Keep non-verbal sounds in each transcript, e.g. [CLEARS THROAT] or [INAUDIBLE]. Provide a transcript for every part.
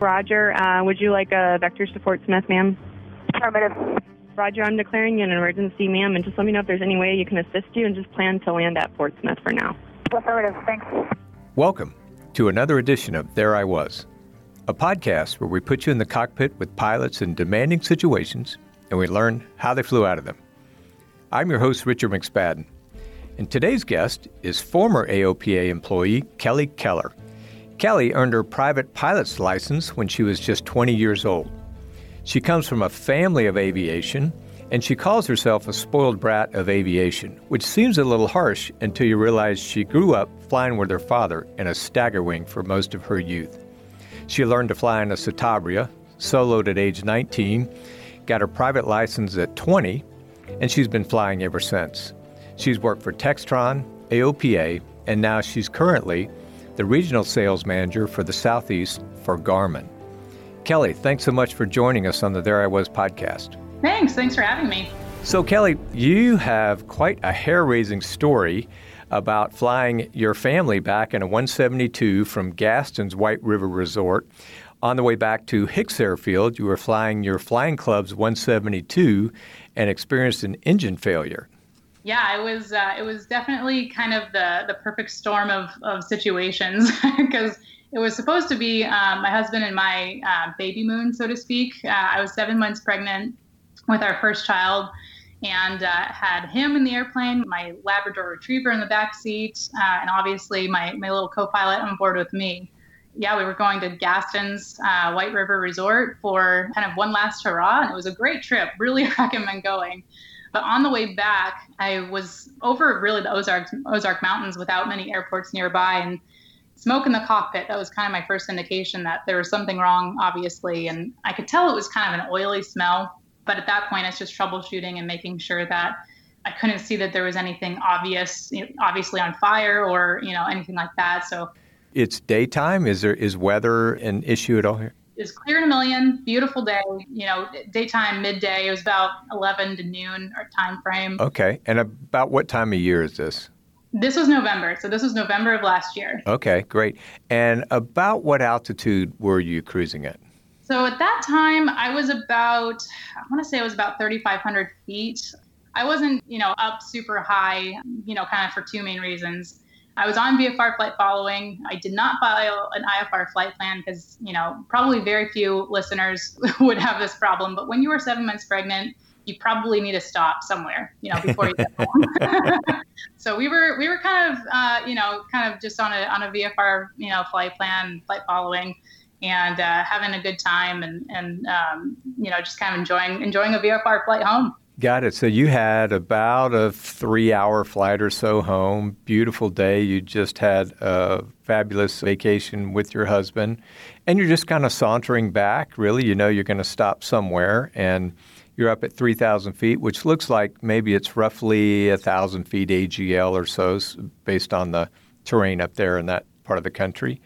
Roger, uh, would you like a vector support Smith, ma'am? Affirmative. Roger, I'm declaring you an emergency, ma'am, and just let me know if there's any way you can assist you and just plan to land at Fort Smith for now. Affirmative, thanks. Welcome to another edition of There I Was, a podcast where we put you in the cockpit with pilots in demanding situations and we learn how they flew out of them. I'm your host, Richard McSpadden, and today's guest is former AOPA employee Kelly Keller. Kelly earned her private pilot's license when she was just 20 years old. She comes from a family of aviation, and she calls herself a spoiled brat of aviation, which seems a little harsh until you realize she grew up flying with her father in a staggerwing for most of her youth. She learned to fly in a Citabria, soloed at age 19, got her private license at 20, and she's been flying ever since. She's worked for Textron, AOPA, and now she's currently the regional sales manager for the Southeast for Garmin. Kelly, thanks so much for joining us on the There I Was podcast. Thanks. Thanks for having me. So, Kelly, you have quite a hair raising story about flying your family back in a 172 from Gaston's White River Resort. On the way back to Hicks Airfield, you were flying your Flying Club's 172 and experienced an engine failure yeah, it was uh, it was definitely kind of the the perfect storm of of situations [LAUGHS] because it was supposed to be um, my husband and my uh, baby moon, so to speak. Uh, I was seven months pregnant with our first child, and uh, had him in the airplane, my Labrador Retriever in the back seat, uh, and obviously my my little co-pilot on board with me. Yeah, we were going to Gaston's uh, White River Resort for kind of one last hurrah, and it was a great trip. Really [LAUGHS] recommend going. But on the way back, I was over really the Ozark Ozark Mountains without many airports nearby, and smoke in the cockpit. That was kind of my first indication that there was something wrong, obviously, and I could tell it was kind of an oily smell. But at that point, it's just troubleshooting and making sure that I couldn't see that there was anything obvious, obviously on fire or you know anything like that. So it's daytime. Is there is weather an issue at all here? It's clear in a million, beautiful day. You know, daytime, midday. It was about 11 to noon or time frame. Okay, and about what time of year is this? This was November, so this was November of last year. Okay, great. And about what altitude were you cruising at? So at that time, I was about, I want to say it was about 3,500 feet. I wasn't, you know, up super high, you know, kind of for two main reasons. I was on VFR flight following. I did not file an IFR flight plan because, you know, probably very few listeners [LAUGHS] would have this problem. But when you are seven months pregnant, you probably need to stop somewhere, you know, before you get home. [LAUGHS] so we were we were kind of uh, you know kind of just on a on a VFR you know flight plan, flight following, and uh, having a good time and and um, you know just kind of enjoying enjoying a VFR flight home. Got it. So you had about a three hour flight or so home. Beautiful day. You just had a fabulous vacation with your husband. And you're just kind of sauntering back. Really, you know you're going to stop somewhere. And you're up at 3,000 feet, which looks like maybe it's roughly 1,000 feet AGL or so, based on the terrain up there in that part of the country.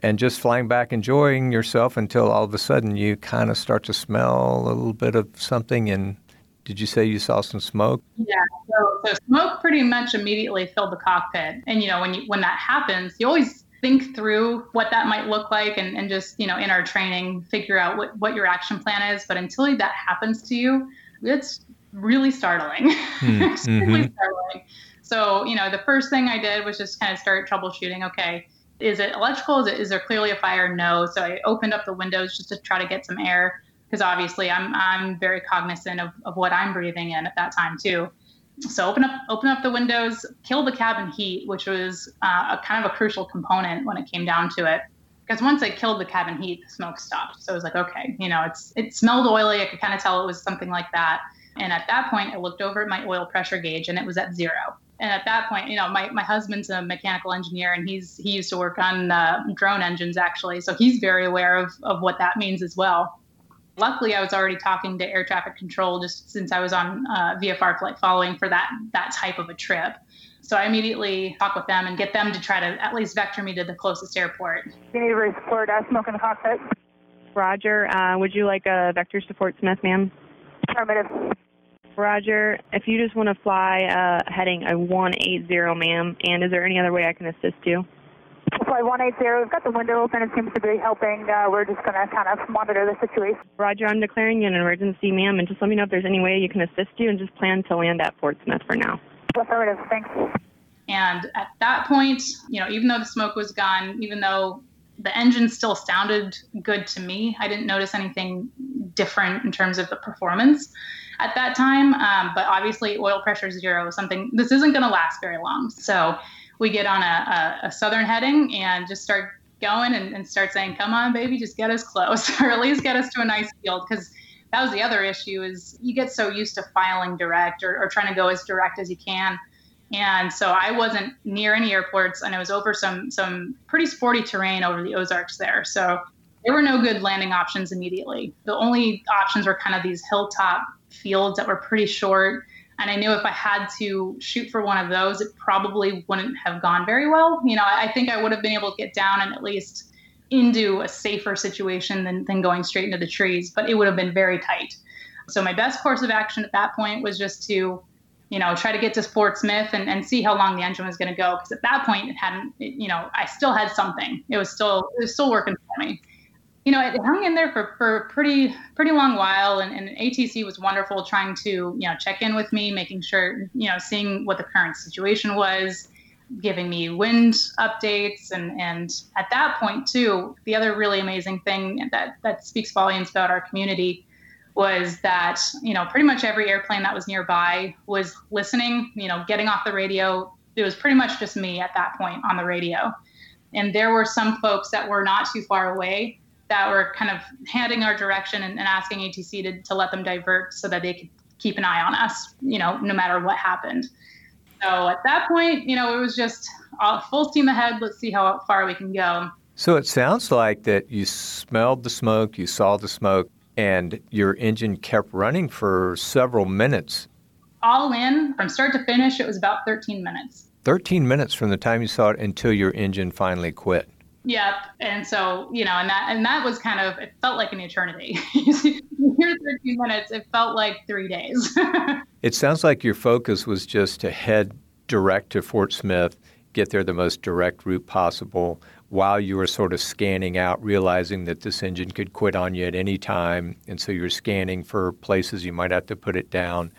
And just flying back, enjoying yourself until all of a sudden you kind of start to smell a little bit of something in Did you say you saw some smoke? Yeah, so, so smoke pretty much immediately filled the cockpit. And you know, when you when that happens, you always think through what that might look like and, and just, you know, in our training, figure out what, what your action plan is. But until that happens to you, it's really startling. Mm, [LAUGHS] Extremely mm-hmm. startling. So, you know, the first thing I did was just kind of start troubleshooting. Okay, is it electrical? Is, it, is there clearly a fire? No. So I opened up the windows just to try to get some air because obviously I'm I'm very cognizant of, of what I'm breathing in at that time too. So open up open up the windows, kill the cabin heat, which was uh, a kind of a crucial component when it came down to it. Because once I killed the cabin heat, the smoke stopped. So I was like, okay, you know, it's it smelled oily. I could kind of tell it was something like that. And at that point, I looked over at my oil pressure gauge, and it was at zero and at that point, you know, my, my husband's a mechanical engineer and he's he used to work on uh, drone engines actually, so he's very aware of of what that means as well. Luckily, I was already talking to air traffic control just since I was on uh, VFR flight following for that that type of a trip. So I immediately talk with them and get them to try to at least vector me to the closest airport. You need to support uh, smoke in the cockpit. Roger. Uh, would you like a vector support, Smith, ma'am? Affirmative. Roger. If you just want to fly uh, heading a 180, ma'am, and is there any other way I can assist you? Flight 180, we've got the window open. It seems to be helping. Uh, we're just going to kind of monitor the situation. Roger, I'm declaring you an emergency, ma'am, and just let me know if there's any way you can assist you and just plan to land at Fort Smith for now. Affirmative, thanks. And at that point, you know, even though the smoke was gone, even though the engine still sounded good to me, I didn't notice anything different in terms of the performance at that time. Um, but obviously, oil pressure zero, something this isn't going to last very long. So we get on a, a, a southern heading and just start going and, and, start saying, "Come on, baby, just get us close, [LAUGHS] or at least get us to a nice field." Because that was the other issue is you get so used to filing direct or, or trying to go as direct as you can. And so I wasn't near any airports, and I was over some some pretty sporty terrain over the Ozarks there. So there were no good landing options immediately. The only options were kind of these hilltop fields that were pretty short. And I knew if I had to shoot for one of those, it probably wouldn't have gone very well. You know, I think I would have been able to get down and at least into a safer situation than, than going straight into the trees, but it would have been very tight. So my best course of action at that point was just to, you know, try to get to Fort Smith and, and see how long the engine was going to go. Because at that point, it hadn't, it, you know, I still had something. It was still, it was still working for me you know, it hung in there for, for a pretty pretty long while, and, and ATC was wonderful, trying to you know check in with me, making sure you know seeing what the current situation was, giving me wind updates, and and at that point too, the other really amazing thing that that speaks volumes about our community was that you know pretty much every airplane that was nearby was listening, you know, getting off the radio. It was pretty much just me at that point on the radio, and there were some folks that were not too far away that were kind of handing our direction and, and asking ATC to, to let them divert so that they could keep an eye on us, you know, no matter what happened. So at that point, you know, it was just uh, full steam ahead. Let's see how far we can go. So it sounds like that you smelled the smoke, you saw the smoke, and your engine kept running for several minutes. All in, from start to finish, it was about 13 minutes. 13 minutes from the time you saw it until your engine finally quit. Yep. And so, you know, and that and that was kind of it felt like an eternity. [LAUGHS] Here 13 minutes, it felt like three days. [LAUGHS] it sounds like your focus was just to head direct to Fort Smith, get there the most direct route possible while you were sort of scanning out, realizing that this engine could quit on you at any time. And so you're scanning for places you might have to put it down.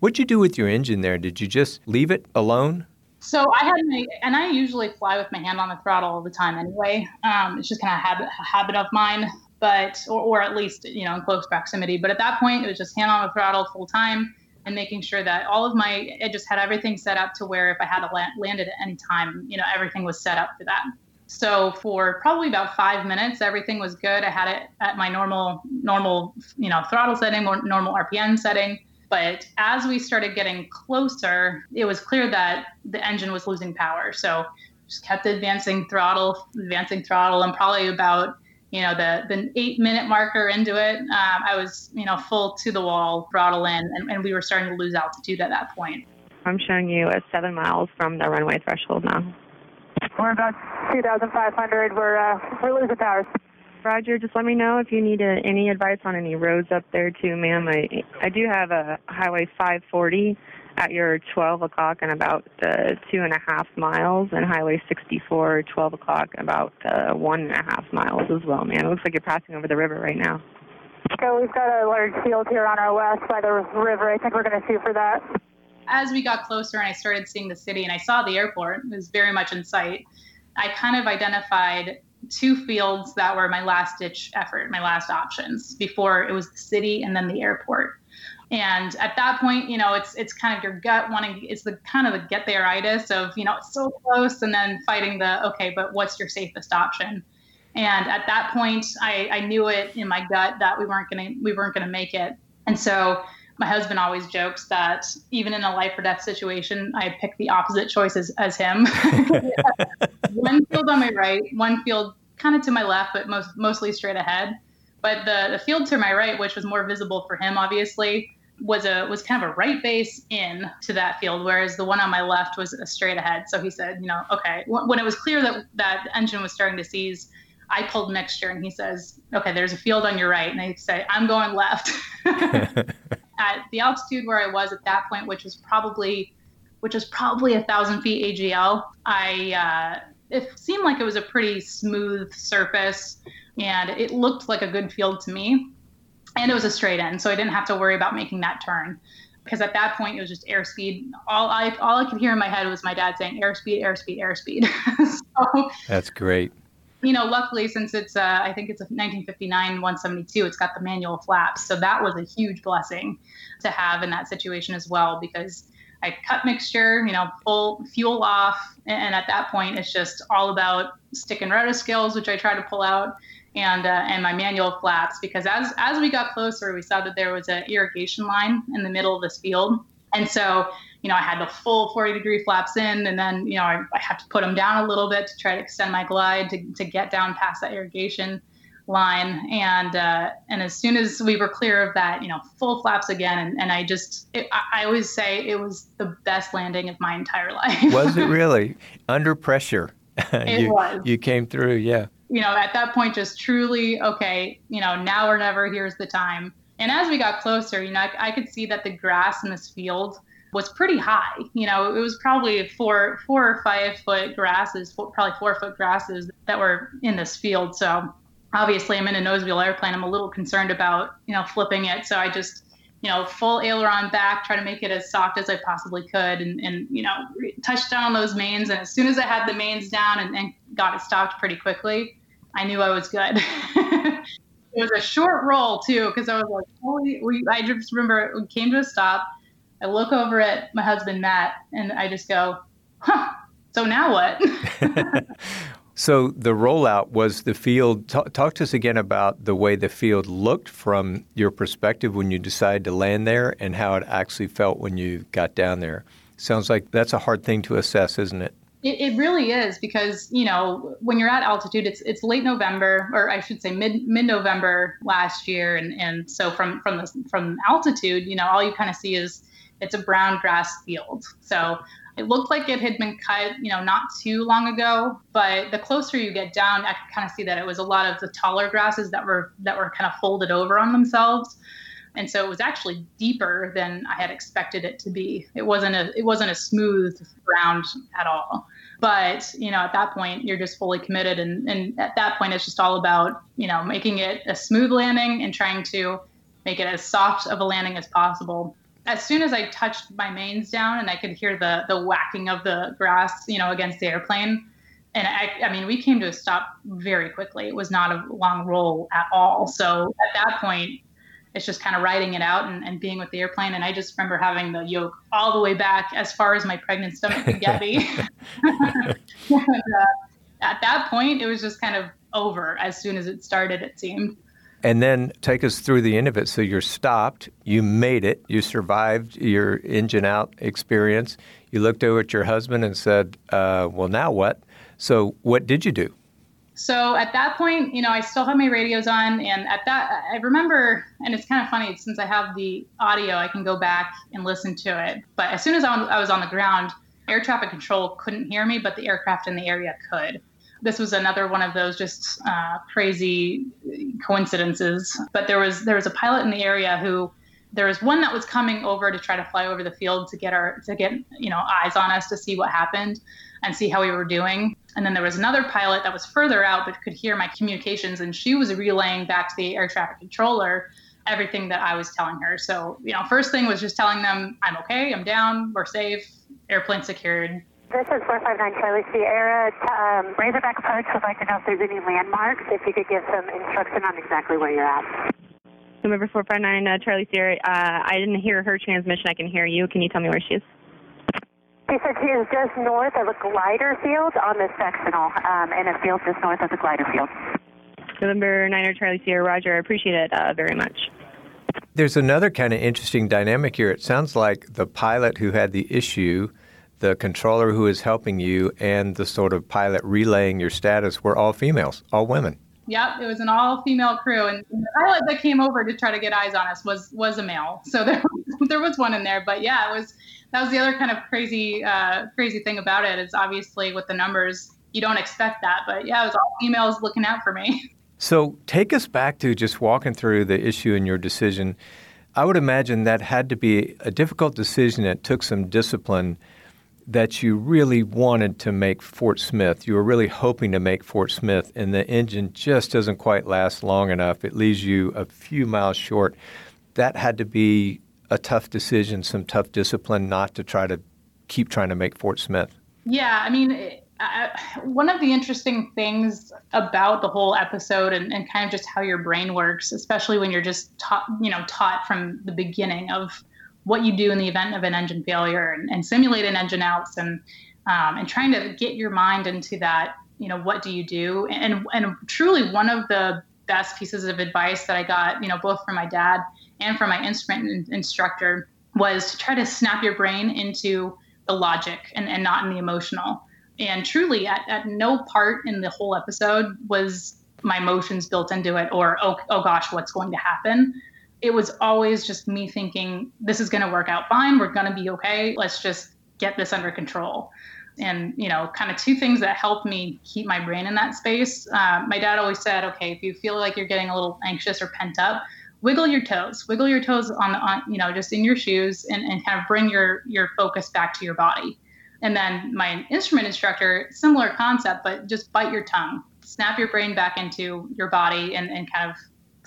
What'd you do with your engine there? Did you just leave it alone? So I had my, and I usually fly with my hand on the throttle all the time anyway. Um, it's just kind of a habit, of mine, but, or, or at least, you know, in close proximity. But at that point, it was just hand on the throttle full time and making sure that all of my, I just had everything set up to where if I had to land, land it at any time, you know, everything was set up for that. So for probably about five minutes, everything was good. I had it at my normal, normal, you know, throttle setting, or normal RPM setting. But as we started getting closer, it was clear that the engine was losing power. So just kept advancing throttle, advancing throttle, and probably about you know the the eight minute marker into it, um, I was you know full to the wall throttle in, and, and we were starting to lose altitude at that point. I'm showing you at seven miles from the runway threshold now. We're about 2,500. We're uh, we're losing power. Roger, just let me know if you need uh, any advice on any roads up there too, ma'am. I I do have a Highway 540 at your 12 o'clock and about uh, two and a half miles, and Highway 64 12 o'clock about uh, one and a half miles as well, ma'am. It looks like you're passing over the river right now. So we've got a large field here on our west by the river. I think we're going to shoot for that. As we got closer and I started seeing the city and I saw the airport, it was very much in sight. I kind of identified two fields that were my last ditch effort, my last options before it was the city and then the airport. And at that point, you know, it's it's kind of your gut wanting it's the kind of the get there itis of, you know, it's so close and then fighting the okay, but what's your safest option? And at that point, I, I knew it in my gut that we weren't gonna we weren't gonna make it. And so my husband always jokes that even in a life or death situation, I pick the opposite choices as him. [LAUGHS] one field on my right, one field kind of to my left, but most mostly straight ahead. But the the field to my right, which was more visible for him, obviously, was a was kind of a right base in to that field, whereas the one on my left was a straight ahead. So he said, you know, okay, when it was clear that that the engine was starting to seize, I pulled mixture, and he says, okay, there's a field on your right, and I say, I'm going left. [LAUGHS] [LAUGHS] at the altitude where I was at that point, which was probably which was probably a thousand feet AGL, I uh, it seemed like it was a pretty smooth surface, and it looked like a good field to me. And it was a straight end, so I didn't have to worry about making that turn because at that point it was just airspeed. All I all I could hear in my head was my dad saying airspeed, airspeed, airspeed. [LAUGHS] so, That's great you know, luckily since it's uh, I think it's a 1959 172, it's got the manual flaps, so that was a huge blessing to have in that situation as well because I cut mixture, you know, full fuel off, and at that point it's just all about stick and rudder skills, which I try to pull out, and uh, and my manual flaps. Because as as we got closer, we saw that there was an irrigation line in the middle of this field, and so you know, I had the full 40 degree flaps in, and then, you know, I, I had to put them down a little bit to try to extend my glide to, to get down past that irrigation line. And uh, and as soon as we were clear of that, you know, full flaps again, and, and I just, it, I, I always say it was the best landing of my entire [LAUGHS] life. was it really under pressure? [LAUGHS] it you, was. You came through, yeah. You know, at that point, just truly, okay, you know, now or never. Here's the time. And as we got closer, you know, I, I could see that the grass in this field was pretty high. You know, it was probably four, four or five foot grasses, four, probably four foot grasses that were in this field. So obviously, I'm in a nose wheel airplane. I'm a little concerned about, you know, flipping it. So I just, you know, full aileron back, try to make it as soft as I possibly could, and, and you know, touch down on those mains. And as soon as I had the mains down and, and got it stopped pretty quickly, I knew I was good. [LAUGHS] it was a short roll too, because I was like, holy, I just remember we came to a stop I look over at my husband, Matt, and I just go, huh, so now what? [LAUGHS] so the rollout was the field. Talk, talk, to us again about the way the field looked from your perspective when you decided to land there and how it actually felt when you got down there. Sounds like that's a hard thing to assess, isn't it? It, it, really is because you know when you're at altitude, it's it's late November, or I should say mid mid November last year, and and so from from the from altitude, you know, all you kind of see is it's a brown grass field. So it looked like it had been cut, you know, not too long ago, but the closer you get down, I kind of see that it was a lot of the taller grasses that were that were kind of folded over on themselves. And so it was actually deeper than I had expected it to be. It wasn't a it wasn't a smooth ground at all. But, you know, at that point you're just fully committed and, and at that point it's just all about, you know, making it a smooth landing and trying to make it as soft of a landing as possible as soon as I touched my mains down and I could hear the the whacking of the grass, you know, against the airplane, and I, I mean, we came to a stop very quickly. It was not a long roll at all. So at that point, it's just kind of riding it out and, and being with the airplane. And I just remember having the yoke all the way back as far as my pregnant stomach could get me. [LAUGHS] [LAUGHS] and, uh, at that point, it was just kind of over as soon as it started, it seemed. And then take us through the end of it. So you're stopped, you made it, you survived your engine out experience. You looked over at your husband and said, uh, Well, now what? So what did you do? So at that point, you know, I still had my radios on. And at that, I remember, and it's kind of funny since I have the audio, I can go back and listen to it. But as soon as I was on the ground, air traffic control couldn't hear me, but the aircraft in the area could. This was another one of those just uh, crazy coincidences. But there was there was a pilot in the area who there was one that was coming over to try to fly over the field to get our to get you know eyes on us to see what happened and see how we were doing. And then there was another pilot that was further out but could hear my communications, and she was relaying back to the air traffic controller everything that I was telling her. So, you know, first thing was just telling them I'm okay, I'm down, we're safe, airplane secured. This is 459 Charlie Sierra. Um, Razorback Approach would like to know if there's any landmarks, if you could give some instruction on exactly where you're at. November 459 uh, Charlie Sierra. Uh, I didn't hear her transmission. I can hear you. Can you tell me where she is? She said she is just north of a glider field on the sectional, um, in a field just north of the glider field. November 9er Charlie Sierra. Roger. I appreciate it uh, very much. There's another kind of interesting dynamic here. It sounds like the pilot who had the issue, the controller who is helping you, and the sort of pilot relaying your status were all females, all women. Yep, it was an all-female crew, and the pilot that came over to try to get eyes on us was was a male. So [LAUGHS] there there was one in there, but yeah, it was that was the other kind of crazy uh, crazy thing about it is obviously with the numbers you don't expect that, but yeah, it was all females looking out for me. [LAUGHS] So take us back to just walking through the issue and your decision. I would imagine that had to be a difficult decision. It took some discipline that you really wanted to make Fort Smith. You were really hoping to make Fort Smith, and the engine just doesn't quite last long enough. It leaves you a few miles short. That had to be a tough decision, some tough discipline not to try to keep trying to make Fort Smith. Yeah, I mean, I, one of the interesting things about the whole episode and, and kind of just how your brain works, especially when you're just taught, you know, taught from the beginning of what you do in the event of an engine failure and, and simulate an engine outs and um, and trying to get your mind into that, you know, what do you do? And and truly one of the best pieces of advice that I got, you know, both from my dad and from my instrument instructor was to try to snap your brain into the logic and, and not in the emotional and truly, at, at no part in the whole episode was my emotions built into it or, oh, oh gosh, what's going to happen. It was always just me thinking, this is going to work out fine. We're going to be okay. Let's just get this under control. And, you know, kind of two things that helped me keep my brain in that space. Uh, my dad always said, okay, if you feel like you're getting a little anxious or pent up, wiggle your toes, wiggle your toes on, on you know, just in your shoes and, and kind of bring your, your focus back to your body and then my instrument instructor, similar concept, but just bite your tongue, snap your brain back into your body, and, and kind of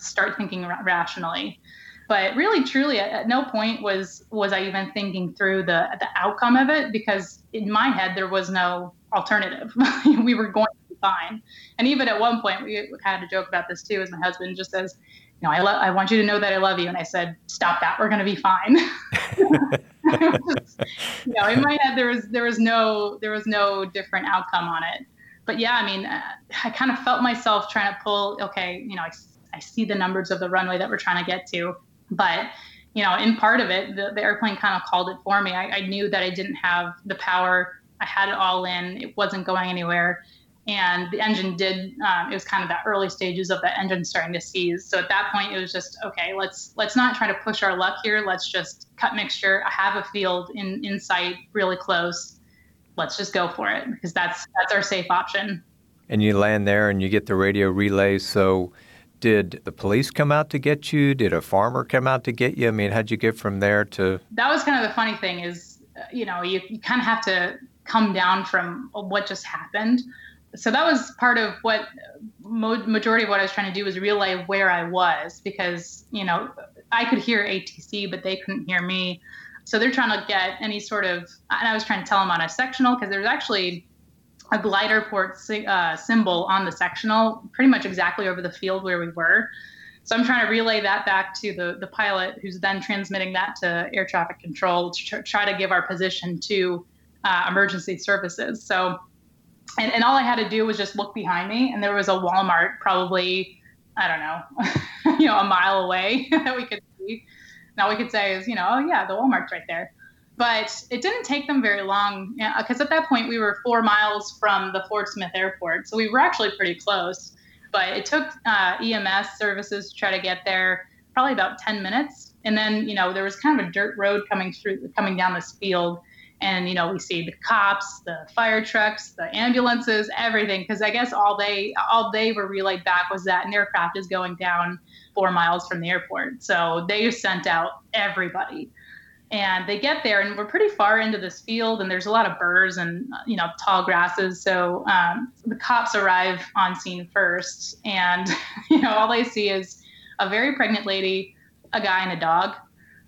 start thinking rationally. But really, truly, at, no point was was I even thinking through the the outcome of it because in my head there was no alternative. [LAUGHS] we were going to be fine. And even at one point, we had a joke about this too, as my husband just says, "You know, I lo- I want you to know that I love you," and I said, "Stop that. We're going to be fine." [LAUGHS] [LAUGHS] you know, in my head there was there was no there was no different outcome on it. But yeah, I mean, uh, I kind of felt myself trying to pull. Okay, you know, I, I see the numbers of the runway that we're trying to get to, but you know, in part of it, the, the airplane kind of called it for me. I, I knew that I didn't have the power. I had it all in. It wasn't going anywhere. And the engine did um, it was kind of the early stages of the engine starting to seize. So at that point it was just okay let's let's not try to push our luck here. Let's just cut mixture. I have a field in in sight really close. Let's just go for it because that's that's our safe option. And you land there and you get the radio relay. So did the police come out to get you? Did a farmer come out to get you? I mean how'd you get from there to that was kind of the funny thing is uh, you know you, you kind of have to come down from what just happened. So that was part of what majority of what I was trying to do was relay where I was because you know I could hear ATC but they couldn't hear me. So they're trying to get any sort of and I was trying to tell them on a sectional because there's actually a glider port uh, symbol on the sectional pretty much exactly over the field where we were. So I'm trying to relay that back to the the pilot who's then transmitting that to air traffic control to try to give our position to uh, emergency services. So and, and all I had to do was just look behind me, and there was a Walmart probably, I don't know, [LAUGHS] you know, a mile away [LAUGHS] that we could see. Now we could say is, you know, oh yeah, the Walmart's right there. But it didn't take them very long because at that point we were four miles from the Fort Smith Airport, so we were actually pretty close. But it took uh, EMS services to try to get there, probably about 10 minutes. And then, you know, there was kind of a dirt road coming through, coming down this field and you know we see the cops the fire trucks the ambulances everything because i guess all they all they were relayed back was that an aircraft is going down four miles from the airport so they sent out everybody and they get there and we're pretty far into this field and there's a lot of burrs and you know tall grasses so um, the cops arrive on scene first and [LAUGHS] you know all they see is a very pregnant lady a guy and a dog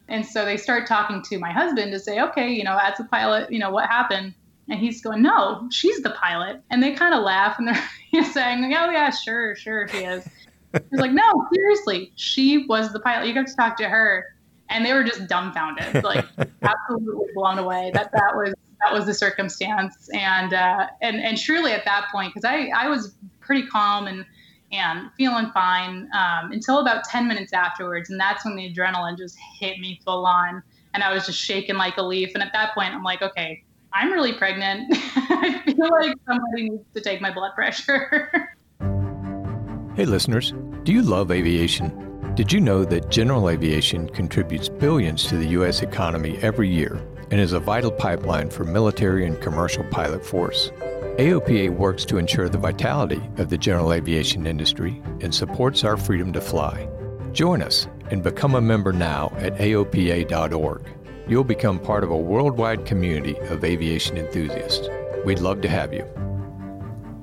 and so they start talking to my husband to say, okay, you know, as a pilot, you know, what happened? And he's going, no, she's the pilot. And they kind of laugh and [LAUGHS] they're saying, oh, yeah, sure, sure, she is. he's like, no, seriously, she was the pilot. You got to talk to her. And they were just dumbfounded, like [LAUGHS] absolutely blown away that that was that was the circumstance. And uh, and and truly at that point, because I I was pretty calm and and feeling fine um, until about 10 minutes afterwards. And that's when the adrenaline just hit me full on. And I was just shaking like a leaf. And at that point, I'm like, okay, I'm really pregnant. [LAUGHS] I feel like somebody needs to take my blood pressure. [LAUGHS] hey, listeners, do you love aviation? Did you know that general aviation contributes billions to the U.S. economy every year and is a vital pipeline for military and commercial pilot force? AOPA works to ensure the vitality of the general aviation industry and supports our freedom to fly. Join us and become a member now at AOPA.org. You'll become part of a worldwide community of aviation enthusiasts. We'd love to have you.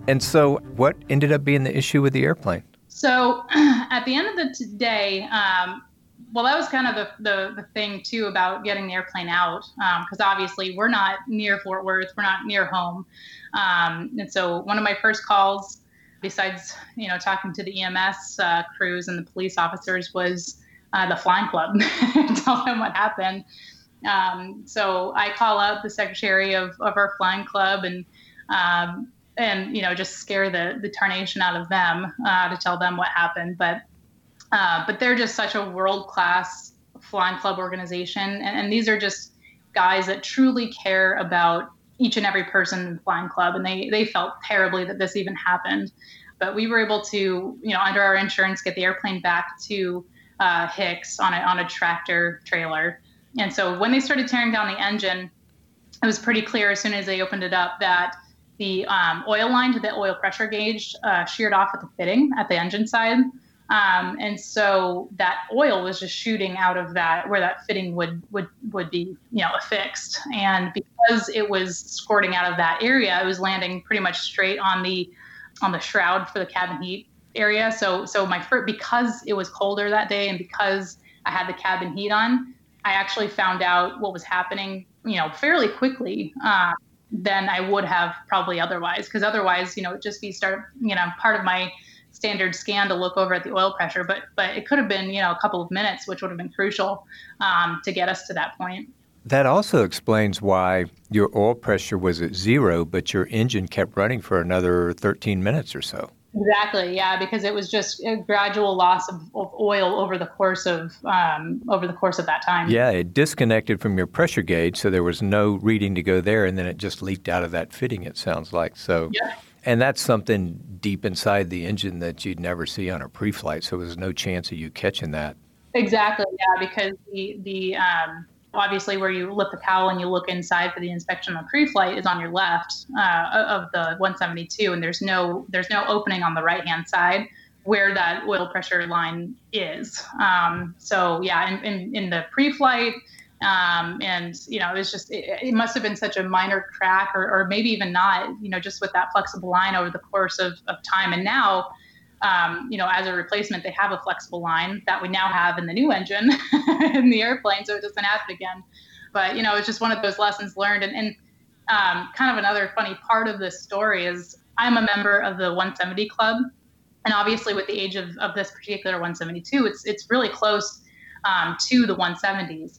And so, what ended up being the issue with the airplane? So, [CLEARS THROAT] at the end of the day, um, well, that was kind of the, the, the, thing too about getting the airplane out, because um, obviously we're not near Fort Worth, we're not near home. Um, and so one of my first calls, besides you know talking to the EMS uh, crews and the police officers, was uh, the flying club, [LAUGHS] tell them what happened. Um, so I call up the secretary of, of our flying club and um, and you know just scare the the tarnation out of them uh, to tell them what happened. But uh, but they're just such a world class flying club organization, and, and these are just guys that truly care about each and every person in the flying club, and they they felt terribly that this even happened. But we were able to, you know, under our insurance, get the airplane back to uh, Hicks on a on a tractor trailer. And so when they started tearing down the engine, it was pretty clear as soon as they opened it up that the um, oil line to the oil pressure gauge uh, sheared off at the fitting at the engine side. Um, and so that oil was just shooting out of that where that fitting would would would be you know affixed and because it was squirting out of that area it was landing pretty much straight on the on the shroud for the cabin heat area so so my first because it was colder that day and because i had the cabin heat on i actually found out what was happening you know fairly quickly uh, than i would have probably otherwise because otherwise you know just be start you know part of my standard scan to look over at the oil pressure, but but it could have been you know a couple of minutes, which would have been crucial um, to get us to that point. That also explains why your oil pressure was at zero, but your engine kept running for another 13 minutes or so. Exactly. Yeah, because it was just a gradual loss of, of oil over the course of um, over the course of that time. Yeah, it disconnected from your pressure gauge, so there was no reading to go there, and then it just leaked out of that fitting. It sounds like so. Yeah. And that's something deep inside the engine that you'd never see on a pre-flight. So there's no chance of you catching that. Exactly. Yeah, because the the um, obviously where you lift the cowl and you look inside for the inspection on pre-flight is on your left uh, of the 172, and there's no there's no opening on the right hand side where that oil pressure line is. Um, so yeah, in, in, in the pre-flight um, and you know, it was just it, it, must have been such a minor crack, or, or maybe even not. You know, just with that flexible line over the course of, of time. And now, um, you know, as a replacement, they have a flexible line that we now have in the new engine [LAUGHS] in the airplane, so it doesn't happen again. But you know, it's just one of those lessons learned. And, and um, kind of another funny part of this story is I'm a member of the 170 Club, and obviously with the age of, of this particular 172, it's it's really close um, to the 170s.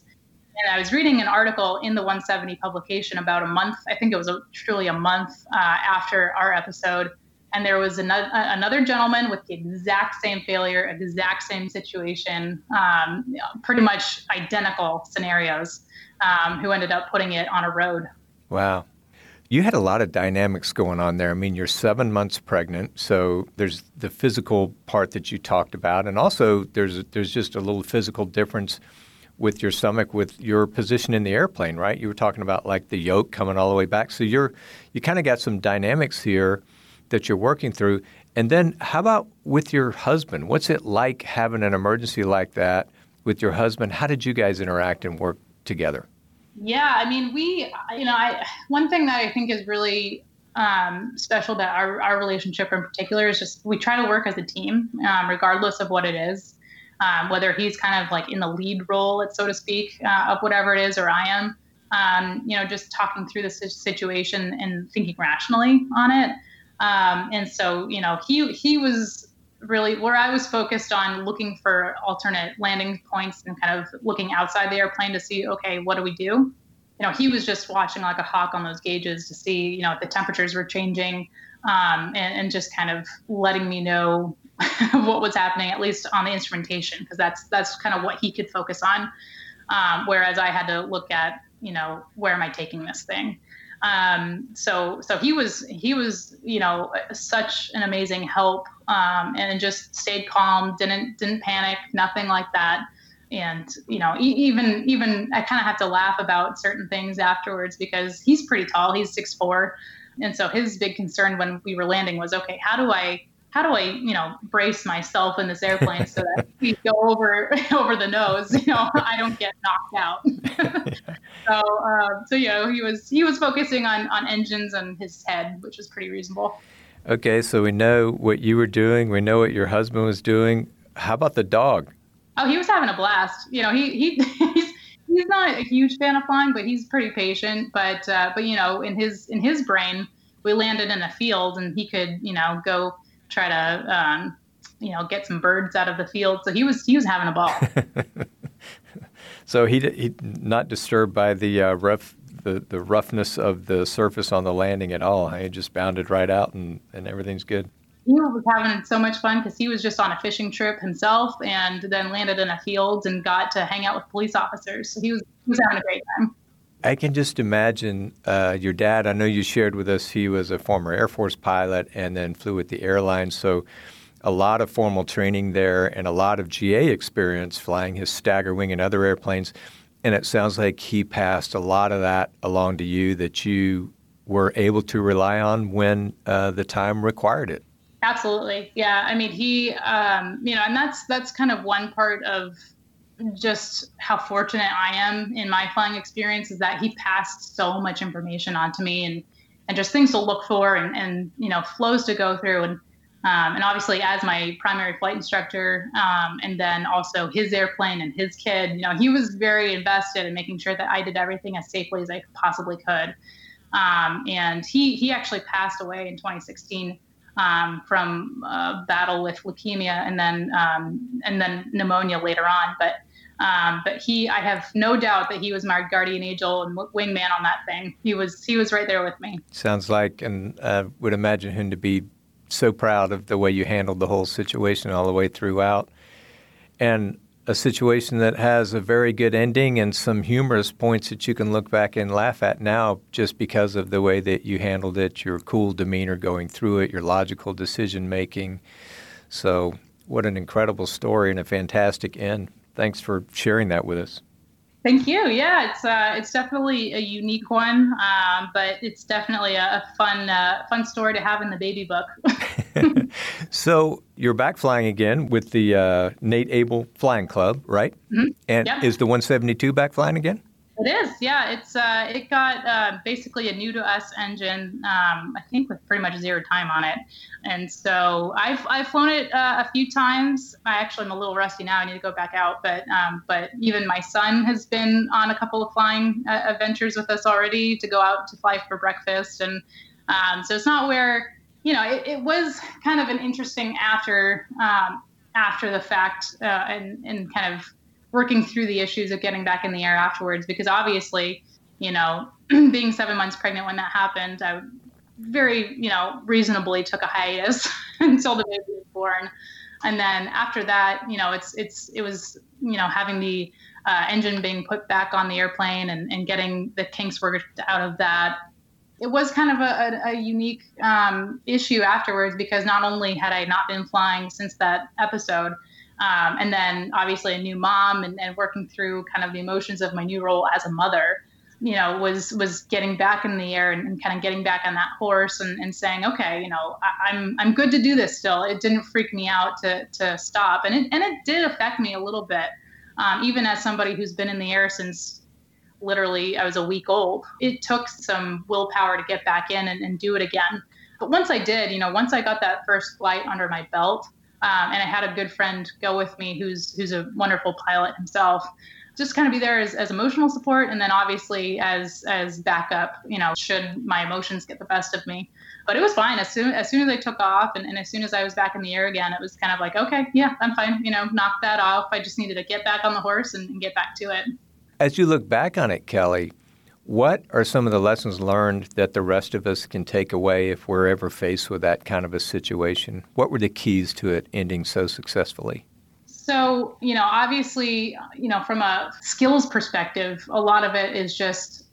And I was reading an article in the 170 publication about a month, I think it was a, truly a month uh, after our episode. And there was another, another gentleman with the exact same failure, exact same situation, um, pretty much identical scenarios, um, who ended up putting it on a road. Wow. You had a lot of dynamics going on there. I mean, you're seven months pregnant, so there's the physical part that you talked about, and also there's there's just a little physical difference with your stomach with your position in the airplane, right? You were talking about like the yoke coming all the way back. So you're you kind of got some dynamics here that you're working through. And then how about with your husband? What's it like having an emergency like that with your husband? How did you guys interact and work together? Yeah, I mean, we, you know, I one thing that I think is really um, special about our, our relationship in particular is just we try to work as a team, um, regardless of what it is. Um, whether he's kind of like in the lead role, so to speak, uh, of whatever it is, or I am, um, you know, just talking through the situation and thinking rationally on it. Um, and so, you know, he he was really where I was focused on looking for alternate landing points and kind of looking outside the airplane to see, okay, what do we do? You know, he was just watching like a hawk on those gauges to see, you know, if the temperatures were changing um, and, and just kind of letting me know [LAUGHS] what was happening, at least on the instrumentation, because that's that's kind of what he could focus on. Um, whereas I had to look at, you know, where am I taking this thing? Um, so so he was he was you know such an amazing help um, and just stayed calm, didn't didn't panic, nothing like that. And you know even even I kind of have to laugh about certain things afterwards because he's pretty tall, he's six four, and so his big concern when we were landing was okay, how do I how do I, you know, brace myself in this airplane so that we go over [LAUGHS] over the nose, you know, I don't get knocked out. So, uh, so you know, he was he was focusing on on engines and his head, which was pretty reasonable. Okay, so we know what you were doing. We know what your husband was doing. How about the dog? Oh, he was having a blast. You know, he he [LAUGHS] he's he's not a huge fan of flying, but he's pretty patient. But uh, but you know, in his in his brain, we landed in a field, and he could you know go try to um, you know get some birds out of the field. So he was he was having a ball. [LAUGHS] so he he not disturbed by the uh, rough the, the roughness of the surface on the landing at all. He just bounded right out and, and everything's good. He was having so much fun because he was just on a fishing trip himself and then landed in a field and got to hang out with police officers. So he was he was having a great time. I can just imagine uh, your dad. I know you shared with us he was a former Air Force pilot and then flew with the airline. So a lot of formal training there and a lot of GA experience flying his stagger wing and other airplanes. And it sounds like he passed a lot of that along to you that you were able to rely on when uh, the time required it. Absolutely, yeah. I mean, he, um, you know, and that's that's kind of one part of just how fortunate I am in my flying experience is that he passed so much information on to me and and just things to look for and, and you know flows to go through and um, and obviously as my primary flight instructor um, and then also his airplane and his kid you know he was very invested in making sure that I did everything as safely as I possibly could um, and he he actually passed away in 2016 um, from a battle with leukemia and then um, and then pneumonia later on. But um, but he, I have no doubt that he was my guardian angel and wingman on that thing. He was he was right there with me. Sounds like, and uh, would imagine him to be so proud of the way you handled the whole situation all the way throughout. And a situation that has a very good ending and some humorous points that you can look back and laugh at now just because of the way that you handled it, your cool demeanor going through it, your logical decision making. So, what an incredible story and a fantastic end. Thanks for sharing that with us. Thank you. Yeah, it's uh, it's definitely a unique one, um, but it's definitely a, a fun uh, fun story to have in the baby book. [LAUGHS] so you're back flying again with the uh, Nate Able Flying Club, right? Mm-hmm. And yep. is the 172 back flying again? It is, yeah. It's uh, it got uh, basically a new to us engine. Um, I think with pretty much zero time on it, and so I've I've flown it uh, a few times. I actually am a little rusty now. I need to go back out, but um, but even my son has been on a couple of flying uh, adventures with us already to go out to fly for breakfast, and um, so it's not where you know it, it was kind of an interesting after um, after the fact uh, and and kind of working through the issues of getting back in the air afterwards because obviously you know [CLEARS THROAT] being seven months pregnant when that happened i very you know reasonably took a hiatus [LAUGHS] until the baby was born. And then after that you know it's it's it was you know having the uh, engine being put back on the airplane and, and getting the kinks worked out of that it was kind of a, a, a unique um, issue afterwards because not only had i not been flying since that episode Um, and then obviously a new mom and, and working through kind of the emotions of my new role as a mother you know, was was getting back in the air and, and kind of getting back on that horse and, and saying, okay, you know, I, am I'm, I'm good to do this still. It didn't freak me out to to stop, and it and it did affect me a little bit, um, even as somebody who's been in the air since literally I was a week old. It took some willpower to get back in and, and do it again. But once I did, you know, once I got that first flight under my belt, um, and I had a good friend go with me who's who's a wonderful pilot himself just kind of be there as, as emotional support and then obviously as as backup you know should my emotions get the best of me. But it was fine. As soon as soon as i took off and, and as soon as i was back in the air again it was kind of like okay yeah i'm fine. You know knock that off. I just needed to get back on the horse and, and get back to it. As you look back on it kelly what are some of the lessons learned that the rest of us can take away if we're ever faced with that kind of a situation? What were the keys to it ending so successfully? So, you know, obviously, you know, from a skills perspective, a lot of it is just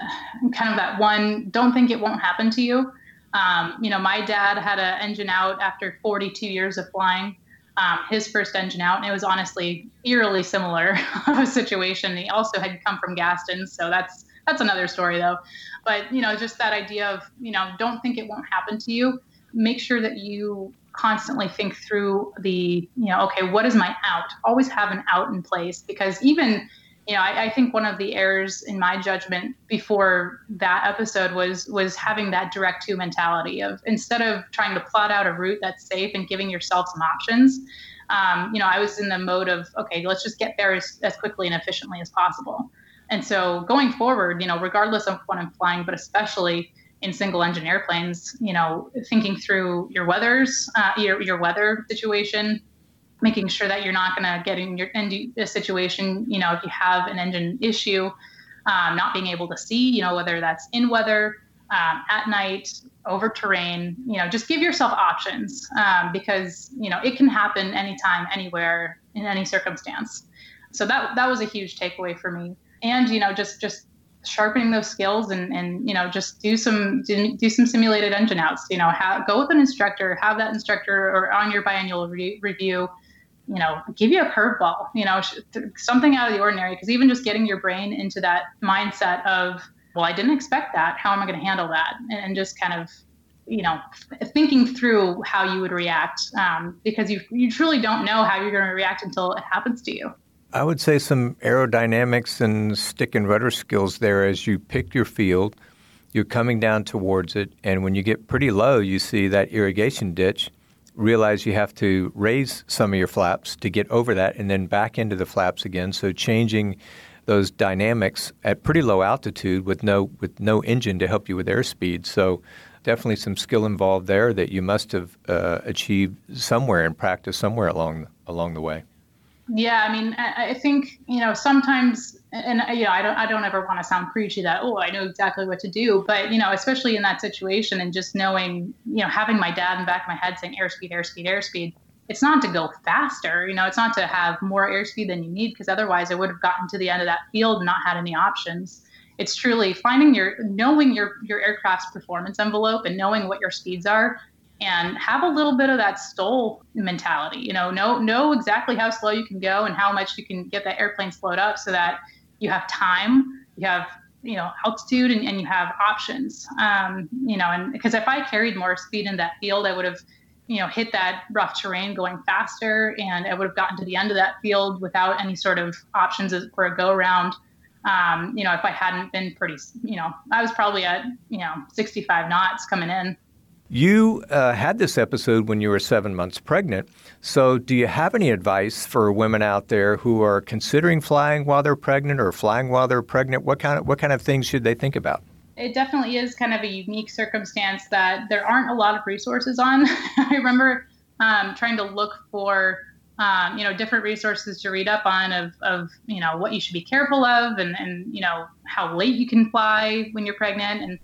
uh, kind of that one don't think it won't happen to you. Um, you know, my dad had an engine out after 42 years of flying. Um, his first engine out, and it was honestly eerily similar [LAUGHS] of a situation. He also had come from Gaston, so that's that's another story though. But you know, just that idea of you know, don't think it won't happen to you. Make sure that you constantly think through the, you know, okay, what is my out? Always have an out in place because even, you know, I, I think one of the errors in my judgment before that episode was was having that direct to mentality of instead of trying to plot out a route that's safe and giving yourself some options. Um, you know, I was in the mode of okay, let's just get there as, as quickly and efficiently as possible. And so going forward, you know, regardless of what I'm flying, but especially in single engine airplanes, you know, thinking through your weathers, uh, your, your weather situation, making sure that you're not going to get in your in a situation, you know, if you have an engine issue, um, not being able to see, you know, whether that's in weather, um, at night, over terrain, you know, just give yourself options um, because, you know, it can happen anytime, anywhere, in any circumstance. So that that was a huge takeaway for me. And, you know, just just sharpening those skills and, and you know just do some do, do some simulated engine outs you know have, go with an instructor have that instructor or on your biannual re- review you know give you a curveball you know something out of the ordinary because even just getting your brain into that mindset of well i didn't expect that how am i going to handle that? And just kind of you know thinking through how you would react um, because you you truly don't know how you're going to react until it happens to you I would say some aerodynamics and stick and rudder skills there as you pick your field. You're coming down towards it, and when you get pretty low, you see that irrigation ditch. Realize you have to raise some of your flaps to get over that and then back into the flaps again. So, changing those dynamics at pretty low altitude with no with no engine to help you with airspeed. So definitely some skill involved there that you must have uh, achieved somewhere in practice somewhere along along the way. Yeah, I mean, I, I think you know sometimes, and uh, you know, I don't, I don't ever want to sound preachy that oh, I know exactly what to do, but you know, especially in that situation, and just knowing, you know, having my dad in the back of my head saying airspeed, airspeed, airspeed. It's not to go faster, you know, it's not to have more airspeed than you need, because otherwise I would have gotten to the end of that field and not had any options. It's truly finding your, knowing your your aircraft's performance envelope and knowing what your speeds are, and have a little bit of that STOL mentality. You know, know know exactly how slow you can go and how much you can get that airplane slowed up so that you have time, you have you know altitude, and, and you have options. Um, you know, and because if I carried more speed in that field, I would have you know hit that rough terrain going faster, and I would have gotten to the end of that field without any sort of options for a go around. Um, you know, if I hadn't been pretty, you know, I was probably at, you know, 65 knots coming in. You uh, had this episode when you were seven months pregnant. So, do you have any advice for women out there who are considering flying while they're pregnant or flying while they're pregnant? What kind of what kind of things should they think about? It definitely is kind of a unique circumstance that there aren't a lot of resources on. [LAUGHS] I remember um, trying to look for um, you know different resources to read up on of, of you know what you should be careful of and and you know how late you can fly when you're pregnant and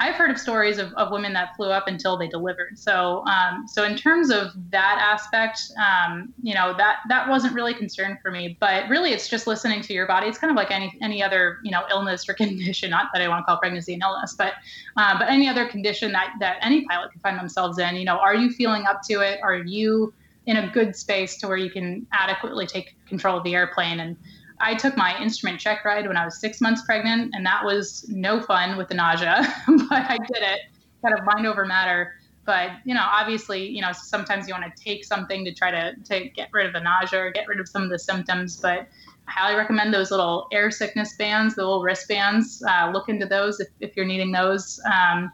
I've heard of stories of, of women that flew up until they delivered. So, um, so in terms of that aspect, um, you know, that that wasn't really concern for me. But really, it's just listening to your body. It's kind of like any any other you know illness or [LAUGHS] condition. Not that I want to call pregnancy an illness, but uh, but any other condition that that any pilot can find themselves in. You know, are you feeling up to it? Are you in a good space to where you can adequately take control of the airplane. And I took my instrument check ride when I was six months pregnant, and that was no fun with the nausea, [LAUGHS] but I did it, kind of mind over matter. But you know, obviously, you know, sometimes you want to take something to try to to get rid of the nausea or get rid of some of the symptoms. But I highly recommend those little air sickness bands, the little wristbands. Uh, look into those if, if you're needing those. Um,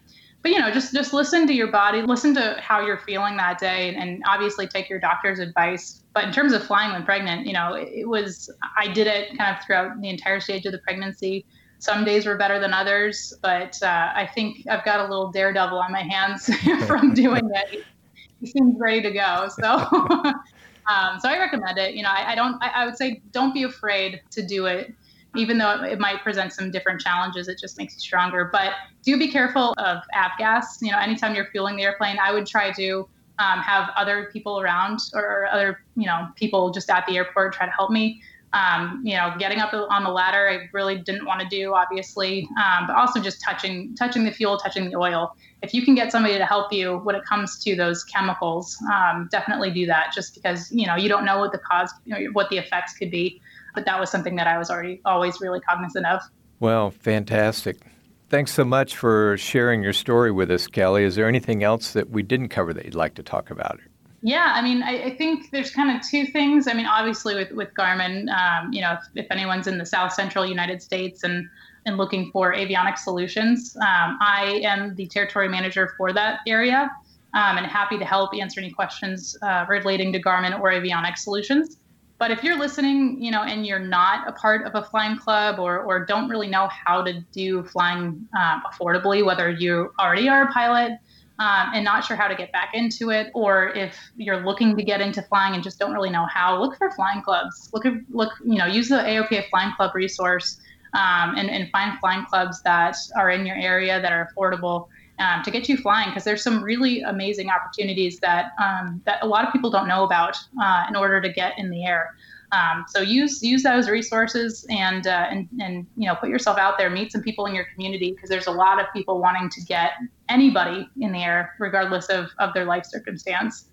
but you know just just listen to your body listen to how you're feeling that day and obviously take your doctor's advice. But in terms of flying when pregnant you know it was i did it kind of throughout the entire stage of the pregnancy. Some days were better than others but uh, i think i've got a little daredevil on my hands [LAUGHS] from doing it. He seems ready to go so [LAUGHS] um, so i recommend it. You know i, I don't I, I would say don't be afraid to do it even though it, might present some different challenges, it just makes you stronger. But do be careful of avgas. You know, anytime you're fueling the airplane, I would try to um, have other people around or other, you know, people just at the airport try to help me. Um, you know, getting up on the ladder, I really didn't want to do, obviously, um, but also just touching, touching the fuel, touching the oil. If you can get somebody to help you when it comes to those chemicals, um, definitely do that. Just because you know you don't know what the cause, you know, what the effects could be but that was something that I was already always really cognizant of. Well, fantastic. Thanks so much for sharing your story with us, Kelly. Is there anything else that we didn't cover that you'd like to talk about? Yeah, I mean, I, I think there's kind of two things. I mean, obviously with with Garmin, um, you know, if, if, anyone's in the South Central United States and and looking for avionics solutions, um, I am the territory manager for that area, um, and happy to help answer any questions uh, relating to Garmin or avionics solutions. But if you're listening, you know, and you're not a part of a flying club or, or don't really know how to do flying um, affordably, whether you already are a pilot um, and not sure how to get back into it, or if you're looking to get into flying and just don't really know how, look for flying clubs. Look at look, you know, use the AOPA Flying Club resource um, and, and find flying clubs that are in your area that are affordable um, to get you flying because there's some really amazing opportunities that um, that a lot of people don't know about uh, in order to get in the air. Um, so use use those resources and uh, and and you know put yourself out there, meet some people in your community because there's a lot of people wanting to get anybody in the air regardless of of their life circumstance.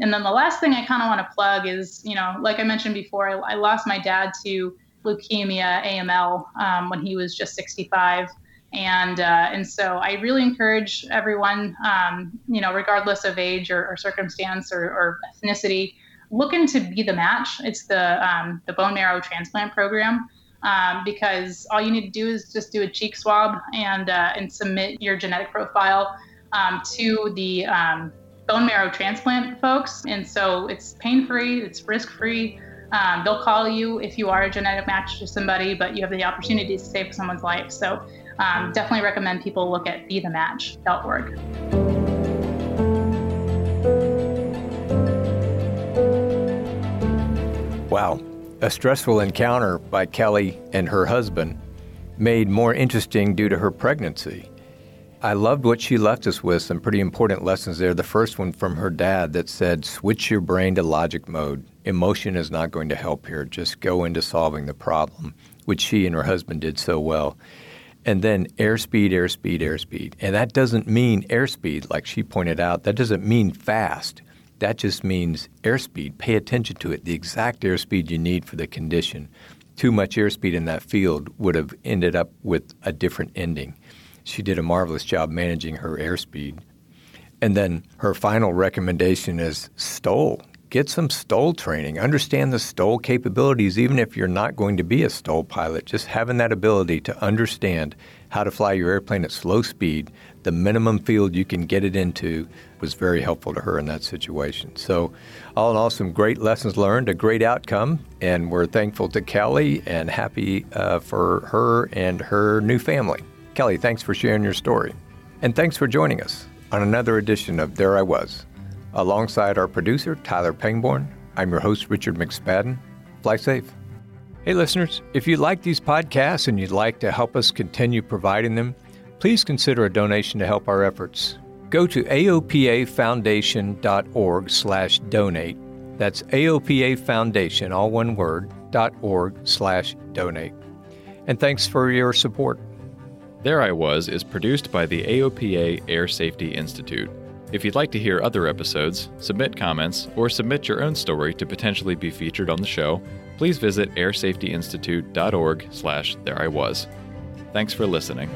And then the last thing I kind of want to plug is you know like I mentioned before, I, I lost my dad to leukemia AML um, when he was just 65 and uh, and so I really encourage everyone, um, you know, regardless of age or, or circumstance or, or, ethnicity, looking to be the match. It's the um, the bone marrow transplant program. Um, because all you need to do is just do a cheek swab and uh, and submit your genetic profile um, to the um, bone marrow transplant folks, and so it's pain free, it's risk free. Um, they'll call you if you are a genetic match to somebody, but you have the opportunity to save someone's life. So um, definitely recommend people look at bethematch.org. Wow. A stressful encounter by Kelly and her husband made more interesting due to her pregnancy. I loved what she left us with, some pretty important lessons there. The first one from her dad that said, switch your brain to logic mode. Emotion is not going to help here. Just go into solving the problem, which she and her husband did so well and then airspeed, airspeed, airspeed. And that doesn't mean airspeed, like she pointed out. That doesn't mean fast. That just means airspeed. Pay attention to it, the exact airspeed you need for the condition. Too much airspeed in that field would have ended up with a different ending. She did a marvelous job managing her airspeed. And then her final recommendation is STOL get some STOL training. Understand the STOL capabilities, even if you're not going to be a STOL pilot. Just having that ability to understand how to fly your airplane at slow speed, the minimum field you can get it into, was very helpful to her in that situation. So, all in all, some great lessons learned, a great outcome, and we're thankful to Kelly and happy uh, for her and her new family. Kelly, thanks for sharing your story. And thanks for joining us on another edition of There I Was. Alongside our producer, Tyler Pangborn, I'm your host, Richard McSpadden. Fly safe. Hey, listeners, if you like these podcasts and you'd like to help us continue providing them, please consider a donation to help our efforts. Go to aopafoundation.org slash donate. That's AOPA Foundation, all one word, dot org slash donate. And thanks for your support. There I Was is produced by the AOPA Air Safety Institute. If you'd like to hear other episodes, submit comments, or submit your own story to potentially be featured on the show, please visit airsafetyinstitute.org slash there I was. Thanks for listening.